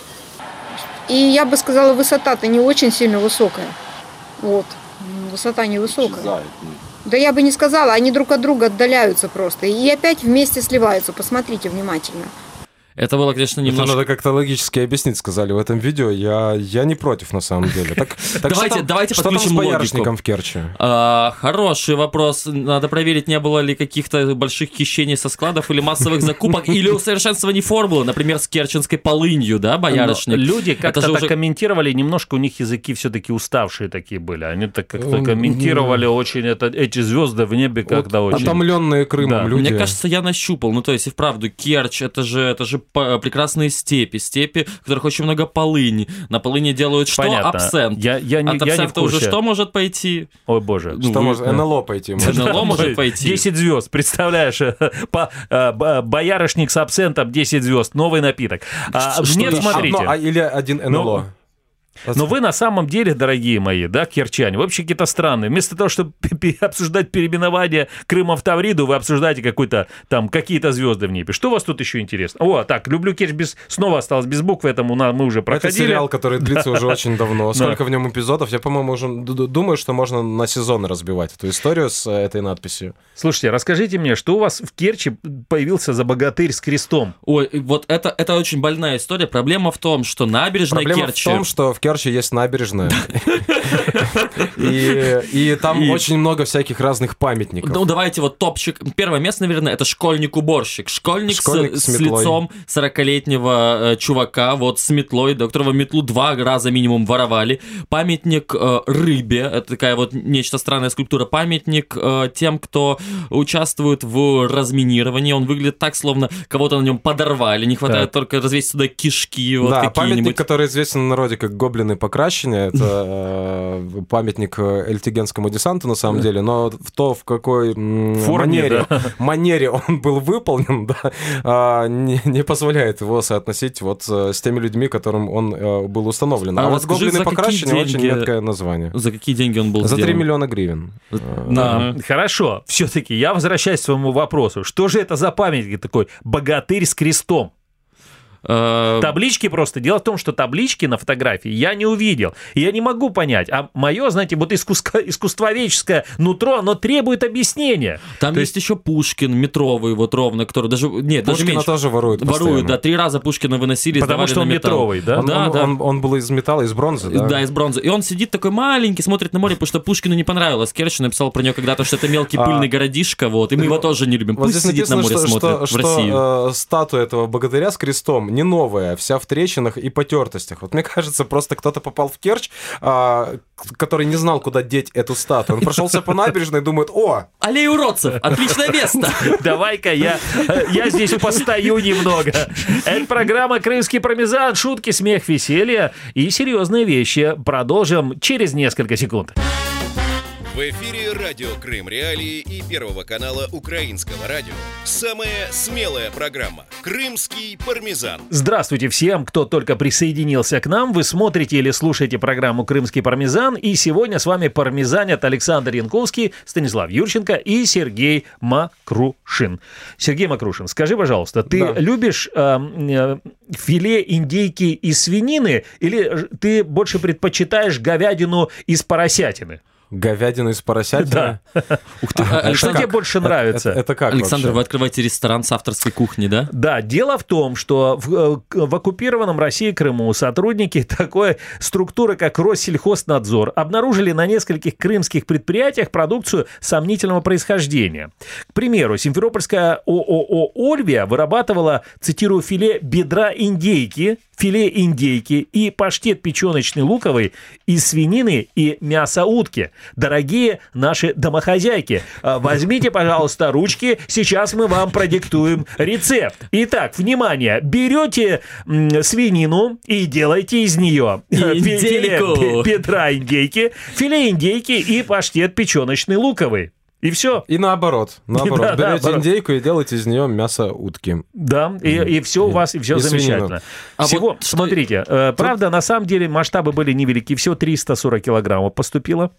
И я бы сказала, высота-то не очень сильно высокая. Вот. Высота невысокая. Исчезает. Да я бы не сказала, они друг от друга отдаляются просто. И опять вместе сливаются. Посмотрите внимательно. Это было, конечно, Это немножко... надо как-то логически объяснить, сказали в этом видео. Я, я не против, на самом деле. Так, [laughs] так что Давайте- там- давайте что там подключим с логику. боярышником в Керчи? А, хороший вопрос. Надо проверить, не было ли каких-то больших хищений со складов или массовых закупок, [laughs] или усовершенствований формулы, например, с керченской полынью, да, боярышник? Но Люди Это как-то так уже- комментировали, немножко у них языки все-таки уставшие такие были. Они так как-то комментировали очень это, эти звезды в небе как-то Вот очень. Отомленные Крымом Да. люди. Мне кажется, я нащупал. Ну, то есть, и вправду, Керчь, это же, это же прекрасные степи. Степи, в которых очень много полыни. На полыни делают что? Понятно. Абсент. Я, я, не, От я не в абсента уже курсе. что может пойти? Ой, боже. Ну, Что вы- может, НЛО пойти может. НЛО может пойти. 10 звезд, представляешь, [laughs] по, э, б- боярышник с абсентом 10 звезд, новый напиток. А, нет, смотрите. Одно, а, или один НЛО. Но вы на самом деле, дорогие мои, да, кирчане, вы вообще какие-то странные. Вместо того, чтобы [laughs] обсуждать переименование Крыма в Тавриду, вы обсуждаете какой-то там какие-то звезды в небе. Что у вас тут еще интересно? О, так, люблю Керчь без... снова осталось без букв, этому на- мы уже Это проходили. сериал, который длится уже [laughs] очень давно. Сколько в нем эпизодов? Я, по-моему, уже думаю, что можно на сезоны разбивать эту историю с э, этой надписью. Слушайте, расскажите мне, что у вас в Керчи появился за богатырь с крестом? Ой, вот это, это очень больная история. Проблема в том, что набережная Проблема Керчи... в том, что в Керчи есть набережная. И, и там И- очень много всяких разных памятников. Ну, давайте вот топчик. Первое место, наверное, это школьник-уборщик. Школьник, с- Школьник с, с метлой. лицом 40-летнего э, чувака, вот с метлой, до которого метлу два раза минимум воровали. Памятник э, рыбе, это такая вот нечто странная скульптура. Памятник э, тем, кто участвует в разминировании. Он выглядит так, словно кого-то на нем подорвали. Не хватает Так. только развесить сюда кишки вот да, памятник, который известен в народе как гоблины покращения, это [laughs] э, памятник э, эльтигенскому десанту на самом деле, но в то, в какой Форме, манере, [laughs] манере он был выполнен, да, а, не, не позволяет его соотносить вот э, с теми людьми, которым он был установлен. А, А вот гоблины какие покращения очень деньги- меткое название. За какие деньги он был За 3 сделан? миллиона гривен. Э, А, Хорошо, все-таки я возвращаюсь к своему вопросу. Что же это за памятник такой? Богатырь с крестом. Э, Таблички просто. Дело в том, что таблички на фотографии я не увидел. И я не могу понять. А мое, знаете, вот искусство, искусствоведческое нутро, оно требует объяснения. Там То есть еще Пушкин, метровый, вот ровно, который даже... Нет, даже Пушкина меньше. тоже воруют Воруют, постоянно. да, три раза Пушкина выносили, Потому что он метровый, да? Он, Да, он- да. он- он был из металла, из бронзы, да? Да, из бронзы. И он сидит такой маленький, смотрит на море, потому что Пушкину не понравилось. Керчь написал про нее когда-то, что это мелкий А, пыльный городишко, вот, и мы его тоже не любим. Вот Пусть здесь сидит на море, что, смотрит что, в Россию. что, э, статуя этого богатыря с крестом не новая, вся в трещинах и потертостях. Вот мне [laughs] кажется, просто кто-то попал в Керчь, а, который не знал, куда деть эту статую. Он прошелся по набережной и думает, о, Аллея уродцев, отличное место. [laughs] Давай-ка я, я здесь постою немного. Это программа «Крымский пармезан». Шутки, смех, веселье и серьезные вещи. Продолжим через несколько секунд. В эфире радио Крым Реалии и Первого канала Украинского радио. Самая смелая программа «Крымский пармезан». Здравствуйте всем, кто только присоединился к нам. Вы смотрите или слушаете программу «Крымский пармезан». И сегодня с вами пармезанят Александр Янковский, Станислав Юрченко и Сергей Макрушин. Сергей Макрушин, скажи, пожалуйста, ты Да. любишь эм, э, филе индейки из свинины или ты больше предпочитаешь говядину из поросятины? Говядина из поросятины. Ух ты, а, Что Александр, тебе больше нравится? Это, это как Александр, вы открываете ресторан с авторской кухни, да? Да, дело в том, что в, э, в оккупированном России Крыму сотрудники [laughs] такой структуры, как Россельхознадзор, обнаружили на нескольких крымских предприятиях продукцию сомнительного происхождения. К примеру, Симферопольская ООО «Ольвия» вырабатывала, цитирую, филе бедра индейки, филе индейки и паштет печеночный луковый из свинины и мяса утки. Дорогие наши домохозяйки, а, возьмите, пожалуйста, ручки, сейчас мы вам продиктуем рецепт. Итак, внимание, берете свинину и делайте из нее фи- филе бедра индейки, филе индейки и паштет печеночный луковый. И все. И наоборот. [laughs] Наоборот. Да, Берете наоборот. индейку и делаете из нее мясо утки. Да, и, и все у вас, и все И замечательно. свинину. А Всего, вот что- смотрите, э, правда, на самом деле масштабы были невелики, всего 340 килограммов поступило.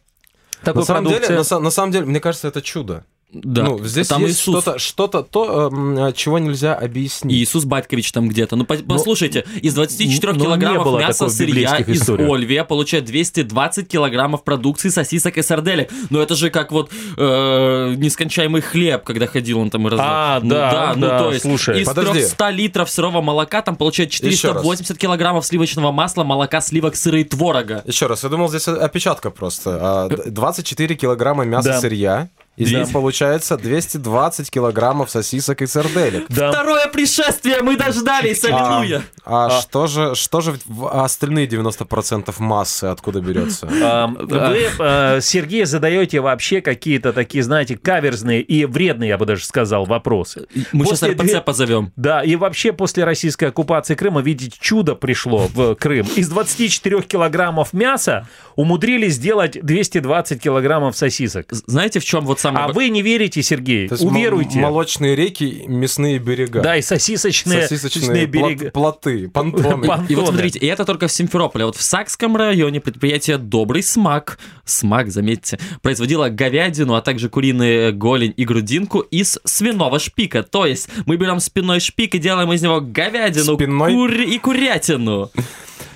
Такой На самом, деле, продукции. на, на самом деле, мне кажется, это чудо. Да. Ну, здесь Там есть Иисус. что-то, что-то то, эм, чего нельзя объяснить. Иисус Батькович там где-то. Ну, по- послушайте, из 24 ну, не килограммов мяса сырья из историях. Ольвия получает 220 килограммов продукции сосисок и сарделек. Ну, это же как вот э, нескончаемый хлеб, когда ходил он там и раздал. А, ну, да, ну, да, то есть слушай. из Подожди. 300 литров сырого молока там получает Еще раз. 480 килограммов сливочного масла, молока, сливок, сыра и творога. Еще раз, я думал, здесь опечатка просто. А, д- 24 килограмма мяса Да. сырья. Из них получается 220 килограммов сосисок и сарделек. Да. Второе пришествие, мы дождались, А, аллилуйя. а что же, что же в- остальные 90% массы откуда берется? [laughs] А, Вы, э, Сергей, задаете вообще какие-то такие, знаете, каверзные и вредные, я бы даже сказал, вопросы. Мы После сейчас РПЦ две- позовем. Да, и вообще после российской оккупации Крыма, видите, чудо пришло в Крым. Из 24 килограммов мяса умудрились сделать 220 килограммов сосисок. Знаете, в чем вот самое... А вы не верите, Сергей? То есть м- Уверуйте. молочные реки, мясные берега. Да, и сосисочные, Сосисочные берега. плот- плоты, [laughs] понтоны. Пон- И вот смотрите, и это только в Симферополе. Вот в Сакском районе предприятие «Добрый смак», смак, заметьте, производило говядину, а также куриные голень и грудинку из свиного шпика. То есть мы берем спинной шпик и делаем из него говядину Спинной? кури- и курятину.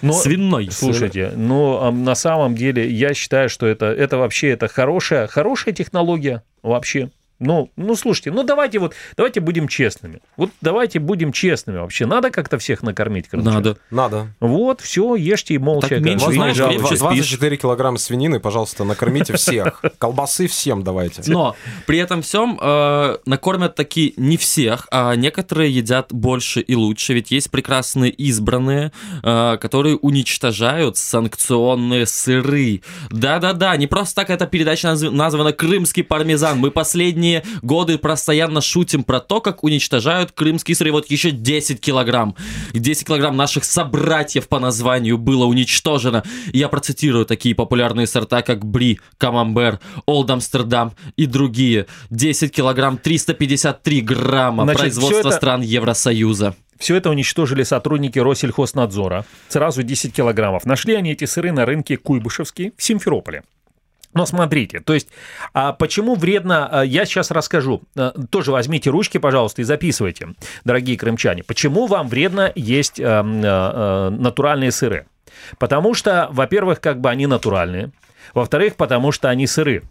Но- Свиной. Слушайте, ну а на самом деле я считаю, что это, это вообще это хорошая, хорошая технология вообще. Ну, ну, слушайте, ну давайте вот, давайте будем честными. Вот давайте будем честными вообще. Надо как-то всех накормить, крымчан? Надо. Надо. Вот, все, ешьте и молча. Так меньше знаешь, крепче спишь. 24 килограмма свинины, пожалуйста, накормите всех. [laughs] Колбасы всем давайте. Но при этом всем э, накормят таки не всех, а некоторые едят больше и лучше. Ведь есть прекрасные избранные, э, которые уничтожают санкционные сыры. Да-да-да, не просто так эта передача назв- названа «Крымский пармезан». Мы последние годы постоянно шутим про то, как уничтожают крымские сыры. Вот еще 10 килограмм. 10 килограмм наших собратьев по названию было уничтожено. И Я процитирую такие популярные сорта, как Бри, Камамбер, Олд Амстердам и другие. 10 килограмм 353 грамма Значит, производства это- стран Евросоюза. Все это уничтожили сотрудники Россельхознадзора. Сразу 10 килограммов. Нашли они эти сыры на рынке Куйбышевский в Симферополе. Но смотрите, то есть, а почему вредно, а, я сейчас расскажу. А, Тоже возьмите ручки, пожалуйста, и записывайте, дорогие крымчане. Почему вам вредно есть а, натуральные сыры? Потому что, во-первых, как бы они натуральные. Во-вторых, потому что они сыры.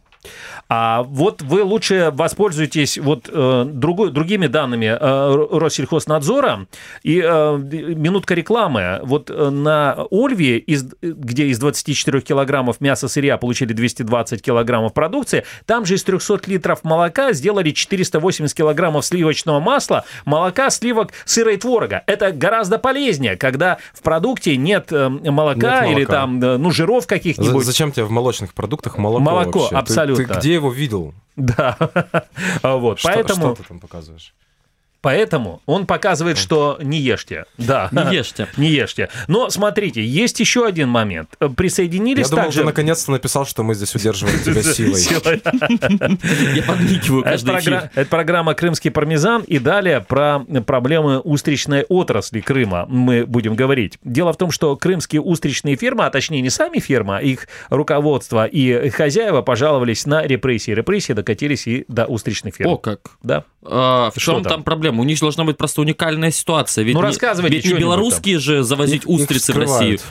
А вот вы лучше воспользуйтесь вот э, другой, другими данными э, Ро- Россельхознадзора и э, минутка рекламы. Вот э, на Ольве, из, где из 24 килограммов мяса сырья получили 220 килограммов продукции, там же из 300 литров молока сделали 480 килограммов сливочного масла, молока, сливок, сыра и творога. Это гораздо полезнее, когда в продукте нет э, молока, Нет или молока. там э, ну жиров каких-нибудь. Зачем тебе в молочных продуктах молоко Молоко, вообще? Ты- абсолютно. Ты, где его видел? Да, [laughs] вот, Что, поэтому, что ты там показываешь? Поэтому он показывает, что не ешьте, да, Не ешьте. [laughs] не ешьте. Но смотрите, есть еще один момент. Присоединились Я думал, также... ты наконец-то написал, что мы здесь удерживаем [laughs] тебя силой. [laughs] Я подмигиваю каждый эфир. это программа «Крымский пармезан» и далее про проблемы устричной отрасли Крыма мы будем говорить. Дело в том, что крымские устричные фермы, а точнее не сами фермы, а их руководство и хозяева пожаловались на репрессии. Репрессии докатились и до устричных ферм. О, как. Да. А, в Что чем там? там проблема? У них должна быть просто уникальная ситуация. Ведь Ну, рассказывайте Ведь не белорусские же завозить Их- их устрицы в Россию. [laughs]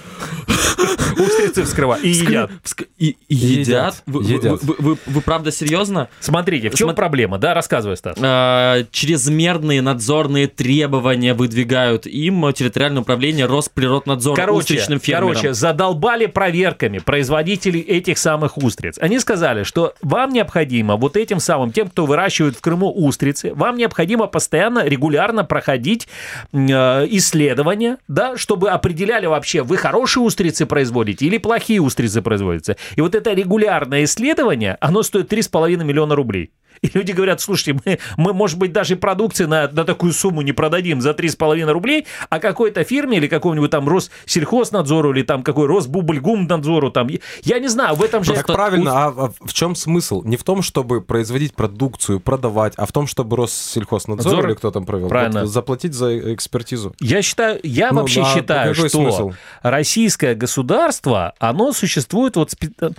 Устрицы вскрывают и едят. Едят. Вы, правда серьезно? Смотрите, в чем проблема? Да, рассказывай, Стас. А, чрезмерные надзорные требования выдвигают им территориальное управление Росприроднадзора Короче, устричным фермерам. короче, задолбали проверками производителей этих самых устриц. Они сказали, что вам необходимо вот этим самым, тем, кто выращивает в Крыму устрицы, вам необходимо постоянно, регулярно проходить э, исследования, да, чтобы определяли вообще, вы хорошие устрицы производите или плохие устрицы производятся. И вот это регулярное исследование, оно стоит 3,5 миллиона рублей. И люди говорят, слушайте, мы, мы может быть, даже продукции на, на такую сумму не продадим за 3,5 рублей, а какой-то фирме или какому-нибудь там Россельхознадзору или там какой Росбубльгумнадзору, там, я не знаю, в этом же... Так правильно, а, а в чем смысл? Не в том, чтобы производить продукцию, продавать, а в том, чтобы Россельхознадзор Надзор? или кто там провел, Правильно. заплатить за экспертизу. Я считаю, я Ну вообще да, считаю, что смысл? российское государство, оно существует вот, э,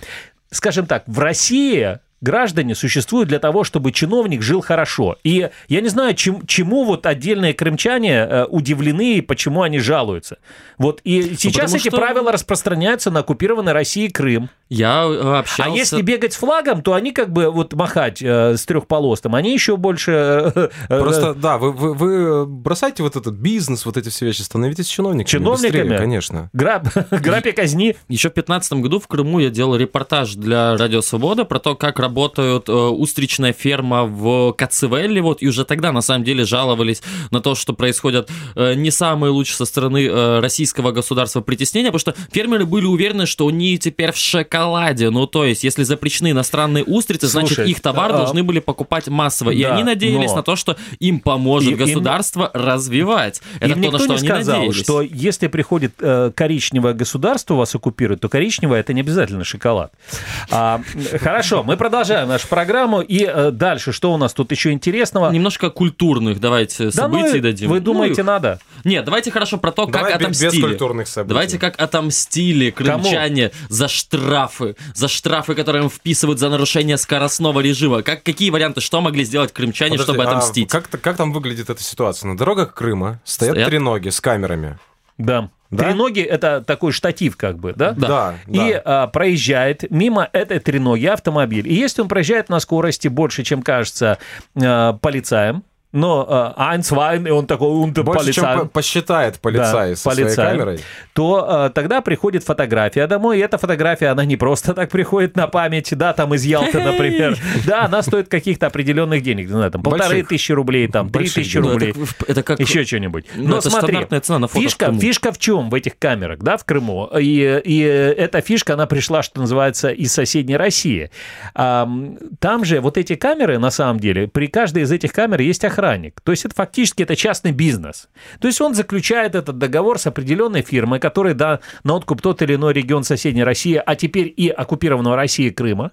скажем так, в России граждане существуют для того, чтобы чиновник жил хорошо. И я не знаю, чем- чему вот отдельные крымчане э, удивлены и почему они жалуются. Вот и сейчас потому эти что- правила распространяются на оккупированной России Крым. Я э, А общался... если бегать с флагом, то они как бы вот махать э, с трехполостом, они еще больше... э, э, Просто, да, вы, вы, вы бросайте вот этот бизнес, вот эти все вещи, становитесь чиновниками. Чиновниками? Быстрее, конечно. Граб, [laughs] грабь и казни. Еще в 2015 году в Крыму я делал репортаж для Радио Свобода про то, как работают э, устричная ферма в Кацевелле, вот, и уже тогда, на самом деле, жаловались на то, что происходят э, не самые лучшие со стороны э, российского государства притеснения, потому что фермеры были уверены, что они теперь в шоколаде, ну, то есть, если запрещены иностранные устрицы, значит, Слушай, их товар а, должны были покупать массово, и да, они надеялись но- на то, что им поможет Им- им- государство развивать. Это Им то, на что не они сказал, надеялись. что если приходит э, коричневое государство вас оккупирует, то коричневое это не обязательно шоколад. А, хорошо, мы продолжаем нашу программу и э, дальше что у нас тут еще интересного? Немножко культурных давайте Да ну, событий дадим. Вы Ну, думаете, надо? Нет, давайте хорошо про то, Давай как бе- без отомстили. культурных событий. Давайте как отомстили крымчане за штрафы, за штрафы, которые им вписывают за нарушение скоростного режима. Как, какие варианты, что могли сделать крымчане, Подожди, чтобы а отомстить? как, как там выглядит эта ситуация? На дорогах Крыма стоят Стоят? треноги с камерами. Да. Да? Треноги это такой штатив, как бы, да? Да, да. И а, проезжает мимо этой треноги автомобиль. И если он проезжает на скорости больше, чем кажется а, полицаем, но э, ein, zwei, и он такой, Больше, чем полицай, по- посчитает полицай Да, со своей полицай. камерой. то э, тогда приходит фотография домой, и эта фотография, она не просто так приходит на память, да, там из Ялты, например, да, она стоит каких-то определенных денег, не знаю, там полторы тысячи рублей, там три тысячи денег. Ну, рублей. это, как... Еще что-нибудь. Ну, Но смотри, стандартная цена на фото в фишка, фишка в чем в этих камерах, да, в Крыму? И, и эта фишка, она пришла, что называется, из соседней России. Ам, Там же вот эти камеры, на самом деле, при каждой из этих камер есть охранник. То есть это фактически это частный бизнес. То есть он заключает этот договор с определенной фирмой, которая да, на откуп тот или иной регион соседней России, а теперь и оккупированного России Крыма.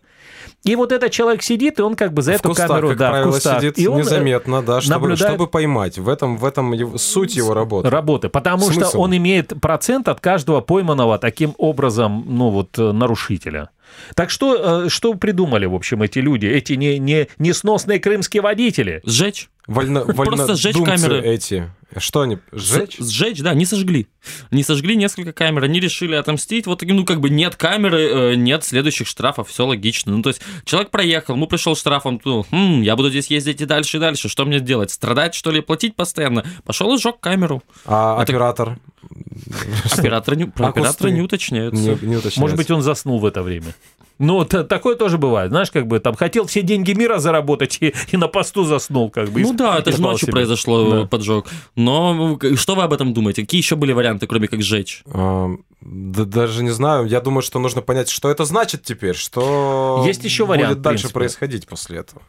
И вот этот человек сидит, и он как бы за в эту кустах, камеру, как да, правило, в кустах. сидит и он, э, незаметно, да, чтобы, наблюдает- чтобы поймать. В этом, в этом его- суть его работы. работы, потому Смысл? что он имеет процент от каждого пойманного таким образом, ну вот, э, нарушителя. Так что, э, что придумали, в общем, эти люди, эти не, не, несносные крымские водители? Сжечь? Вольно, Просто сжечь камеры. эти. Что они? Сжечь? Сжечь, да, не сожгли. Не сожгли несколько камер, они решили отомстить. Вот таким, ну, как бы нет камеры, э, нет следующих штрафов, все логично. Ну, то есть, человек проехал, ему пришел штрафом, думал, «Хм, я буду здесь ездить и дальше, и дальше, что мне делать? Страдать, что ли, платить постоянно? Пошел и сжег камеру. А Это- оператор? [laughs] Операторы не, про А оператора не уточняются. Не, не уточняется. Может быть, он заснул в это время. Ну, т- такое тоже бывает. Знаешь, как бы там хотел все деньги мира заработать и, и на посту заснул, как бы. и Ну да, это же ночью себе. произошло Да. поджог. Но ну, что вы об этом думаете? Какие еще были варианты, кроме как сжечь? А, да даже не знаю. Я думаю, что нужно понять, что это значит теперь, что Есть еще вариант, будет дальше происходить после этого.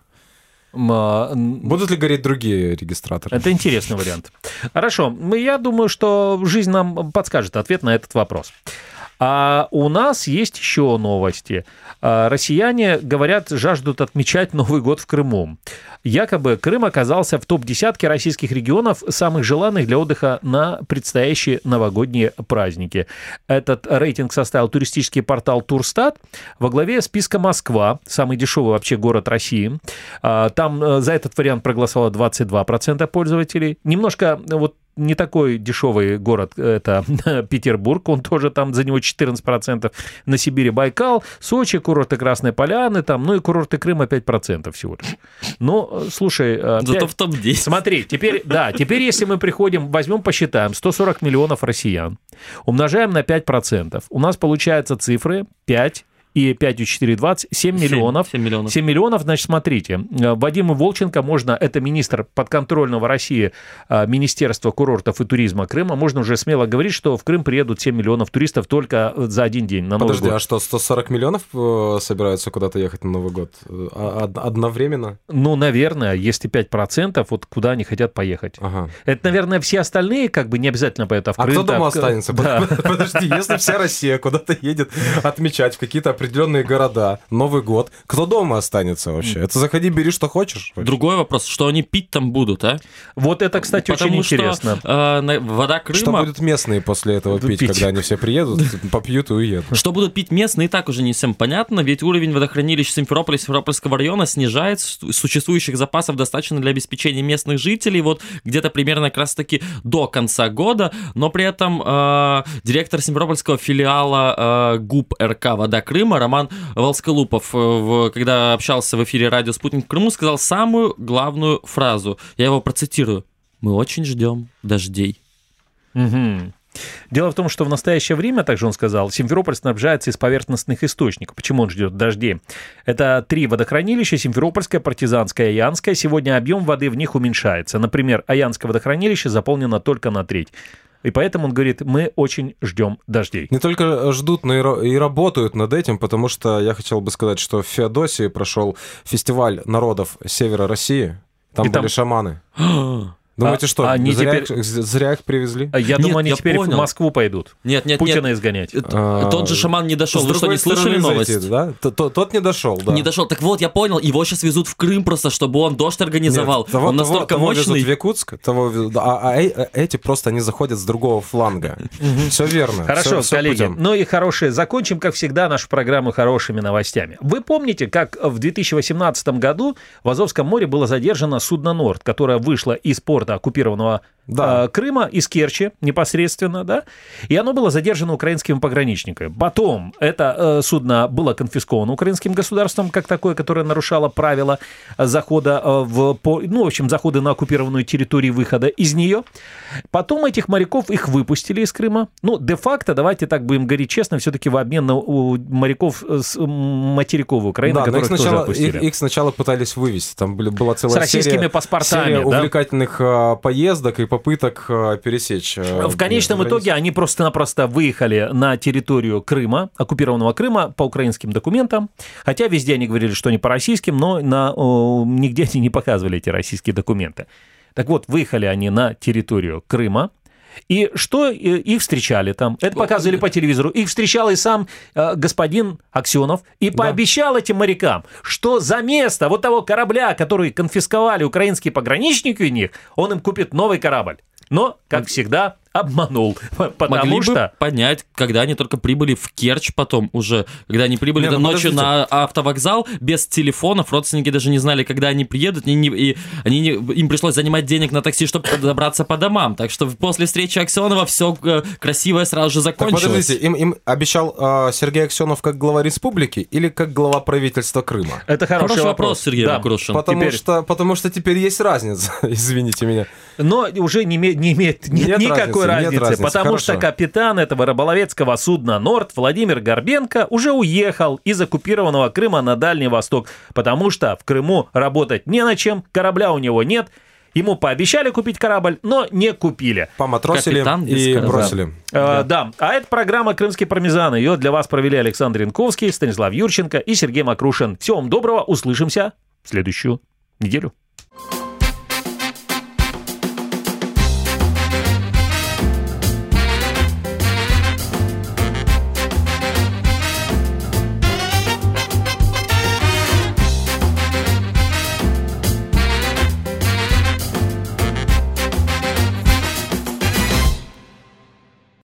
А, Будут ли гореть другие регистраторы? Это интересный вариант. Хорошо, я думаю, что жизнь нам подскажет ответ на этот вопрос. А у нас есть еще новости. А, Россияне, говорят, жаждут отмечать Новый год в Крыму. Якобы Крым оказался в топ-десятке российских регионов, самых желанных для отдыха на предстоящие новогодние праздники. Этот рейтинг составил туристический портал Турстат. Во главе списка Москва, самый дешевый вообще город России. А, Там э, за этот вариант проголосовало 22% пользователей. Немножко э, вот не такой дешевый город, это [laughs] Петербург, он тоже там за него 14%, на Сибири Байкал, Сочи, курорты Красной Поляны, там, ну и курорты Крыма 5% всего лишь. Ну, э, слушай, э, Зато в топ-10. Смотри, теперь, да, теперь если мы приходим, возьмем, посчитаем, 140 миллионов россиян, умножаем на 5%, у нас получается цифры 5 и 5 и 4, 20, 7 Семь- миллионов. семь миллионов. 7 миллионов, значит, смотрите, э, Вадиму Волченко можно, это министр подконтрольного России э, Министерства курортов и туризма Крыма, можно уже смело говорить, что в Крым приедут 7 миллионов туристов только э, за один день на Новый Подожди, год. а что, 140 миллионов собираются куда-то ехать на Новый год? А- од- одновременно? Ну, наверное, если 5%, вот куда они хотят поехать. Ага. Это, наверное, все остальные как бы не обязательно поедут, а в А Крым... кто дома так, останется? Да. [laughs] Подожди, если вся Россия куда-то едет отмечать в какие-то определенные города Новый год, кто дома останется вообще? Это заходи, бери, что хочешь. вообще. Другой вопрос, что они пить там будут, а? Вот это, кстати, Потому очень что интересно. э, вода Что Крыма... будут местные после этого пить, пить. когда они все приедут, [laughs] попьют и уедут? Что будут пить местные, и так уже не всем понятно, ведь уровень водохранилищ Симферополя и Симферопольского района снижает, с- существующих запасов достаточно для обеспечения местных жителей, вот где-то примерно как раз-таки до конца года, но при этом э, директор Симферопольского филиала э, ГУП РК «Вода Крыма» Роман Волсколупов, э, в- когда общался в эфире радио «Спутник Крыму», сказал самую главную фразу, я его процитирую, «Мы очень ждем дождей». Мгм. Дело в том, что в настоящее время, также он сказал, Симферополь снабжается из поверхностных источников. Почему он ждет дождей? Это три водохранилища, Симферопольское, Партизанское и Аянское. Сегодня объем воды в них уменьшается. Например, Аянское водохранилище заполнено только на треть. И поэтому он говорит, мы очень ждем дождей. Не только ждут, но и, ра- и работают над этим, потому что я хотел бы сказать, что в Феодосии прошел фестиваль народов Севера России. Там И были там- шаманы. [gasps] [gasps] Думаете, А- что, они зря, теперь- их, зря их привезли? А Я Нет, думаю, они я теперь понял. в Москву пойдут. Нет, нет, Путина нет. изгонять. Т- А, Тот же шаман не дошел. С Вы что, не слышали новость? зайти, да? Тот не дошел, да. Не дошел. Так вот, я понял, его сейчас везут в Крым просто, чтобы он дождь организовал. Нет, того, он того- настолько того везут мощный. в Якутск, того везут- а, а э- эти просто они заходят с другого фланга. Все верно. Хорошо, коллеги. Ну и хорошие. Закончим, как всегда, нашу программу хорошими новостями. Вы помните, как в 2018 году в Азовском море было задержано судно «Норд», которое вышло из порта оккупированного Да. э, Крыма из Керчи непосредственно, да, и оно было задержано украинскими пограничниками. Потом это э, судно было конфисковано украинским государством, как такое, которое нарушало правила захода э, в, по- ну, в общем, захода на оккупированную территорию, выхода из нее. Потом этих моряков, их выпустили из Крыма. Ну, де-факто, давайте так будем говорить честно, все-таки в обмен на у моряков с м, материковой Украины, Да, но их которых тоже сначала, отпустили. их, их сначала пытались вывести. Там были, была целая С российскими серия, паспортами, серия да? увлекательных а, поездок и попыток а, пересечь. а, В конечном итоге они просто-напросто выехали на территорию Крыма, оккупированного Крыма, по украинским документам. Хотя везде они говорили, что они по российским, но на, о, нигде они не показывали эти российские документы. Так вот, выехали они на территорию Крыма. И что э, их встречали там? Это показывали по телевизору. Их встречал и сам э, господин Аксенов и пообещал этим морякам, что за место вот того корабля, который конфисковали украинские пограничники у них, он им купит новый корабль. Но, как всегда, обманул, потому Могли что... бы понять, когда они только прибыли в Керчь потом уже, когда они прибыли Не, ну ночью подождите. на автовокзал без телефонов, родственники даже не знали, когда они приедут, и, не- и они не- им пришлось занимать денег на такси, чтобы добраться по домам. Так что после встречи Аксенова все красивое сразу же Так закончилось. подождите, им, им обещал а, Сергей Аксенов как глава республики или как глава правительства Крыма? Это хороший, Хороший вопрос, Сергей Да. Макрушин. Потому, теперь- что, потому что теперь есть разница, [laughs] извините меня. Но уже не, име- не имеет нет Нет никакой разницы, нет разницы, потому хорошо. что капитан этого рыболовецкого судна «Норд» Владимир Горбенко уже уехал из оккупированного Крыма на Дальний Восток, потому что в Крыму работать не на чем, корабля у него нет, ему пообещали купить корабль, но не купили. Поматросили Капитан и корабля. бросили. Э, да. а это программа «Крымский пармезан». Ее для вас провели Александр Янковский, Станислав Юрченко и Сергей Макрушин. Всего вам доброго, услышимся в следующую неделю.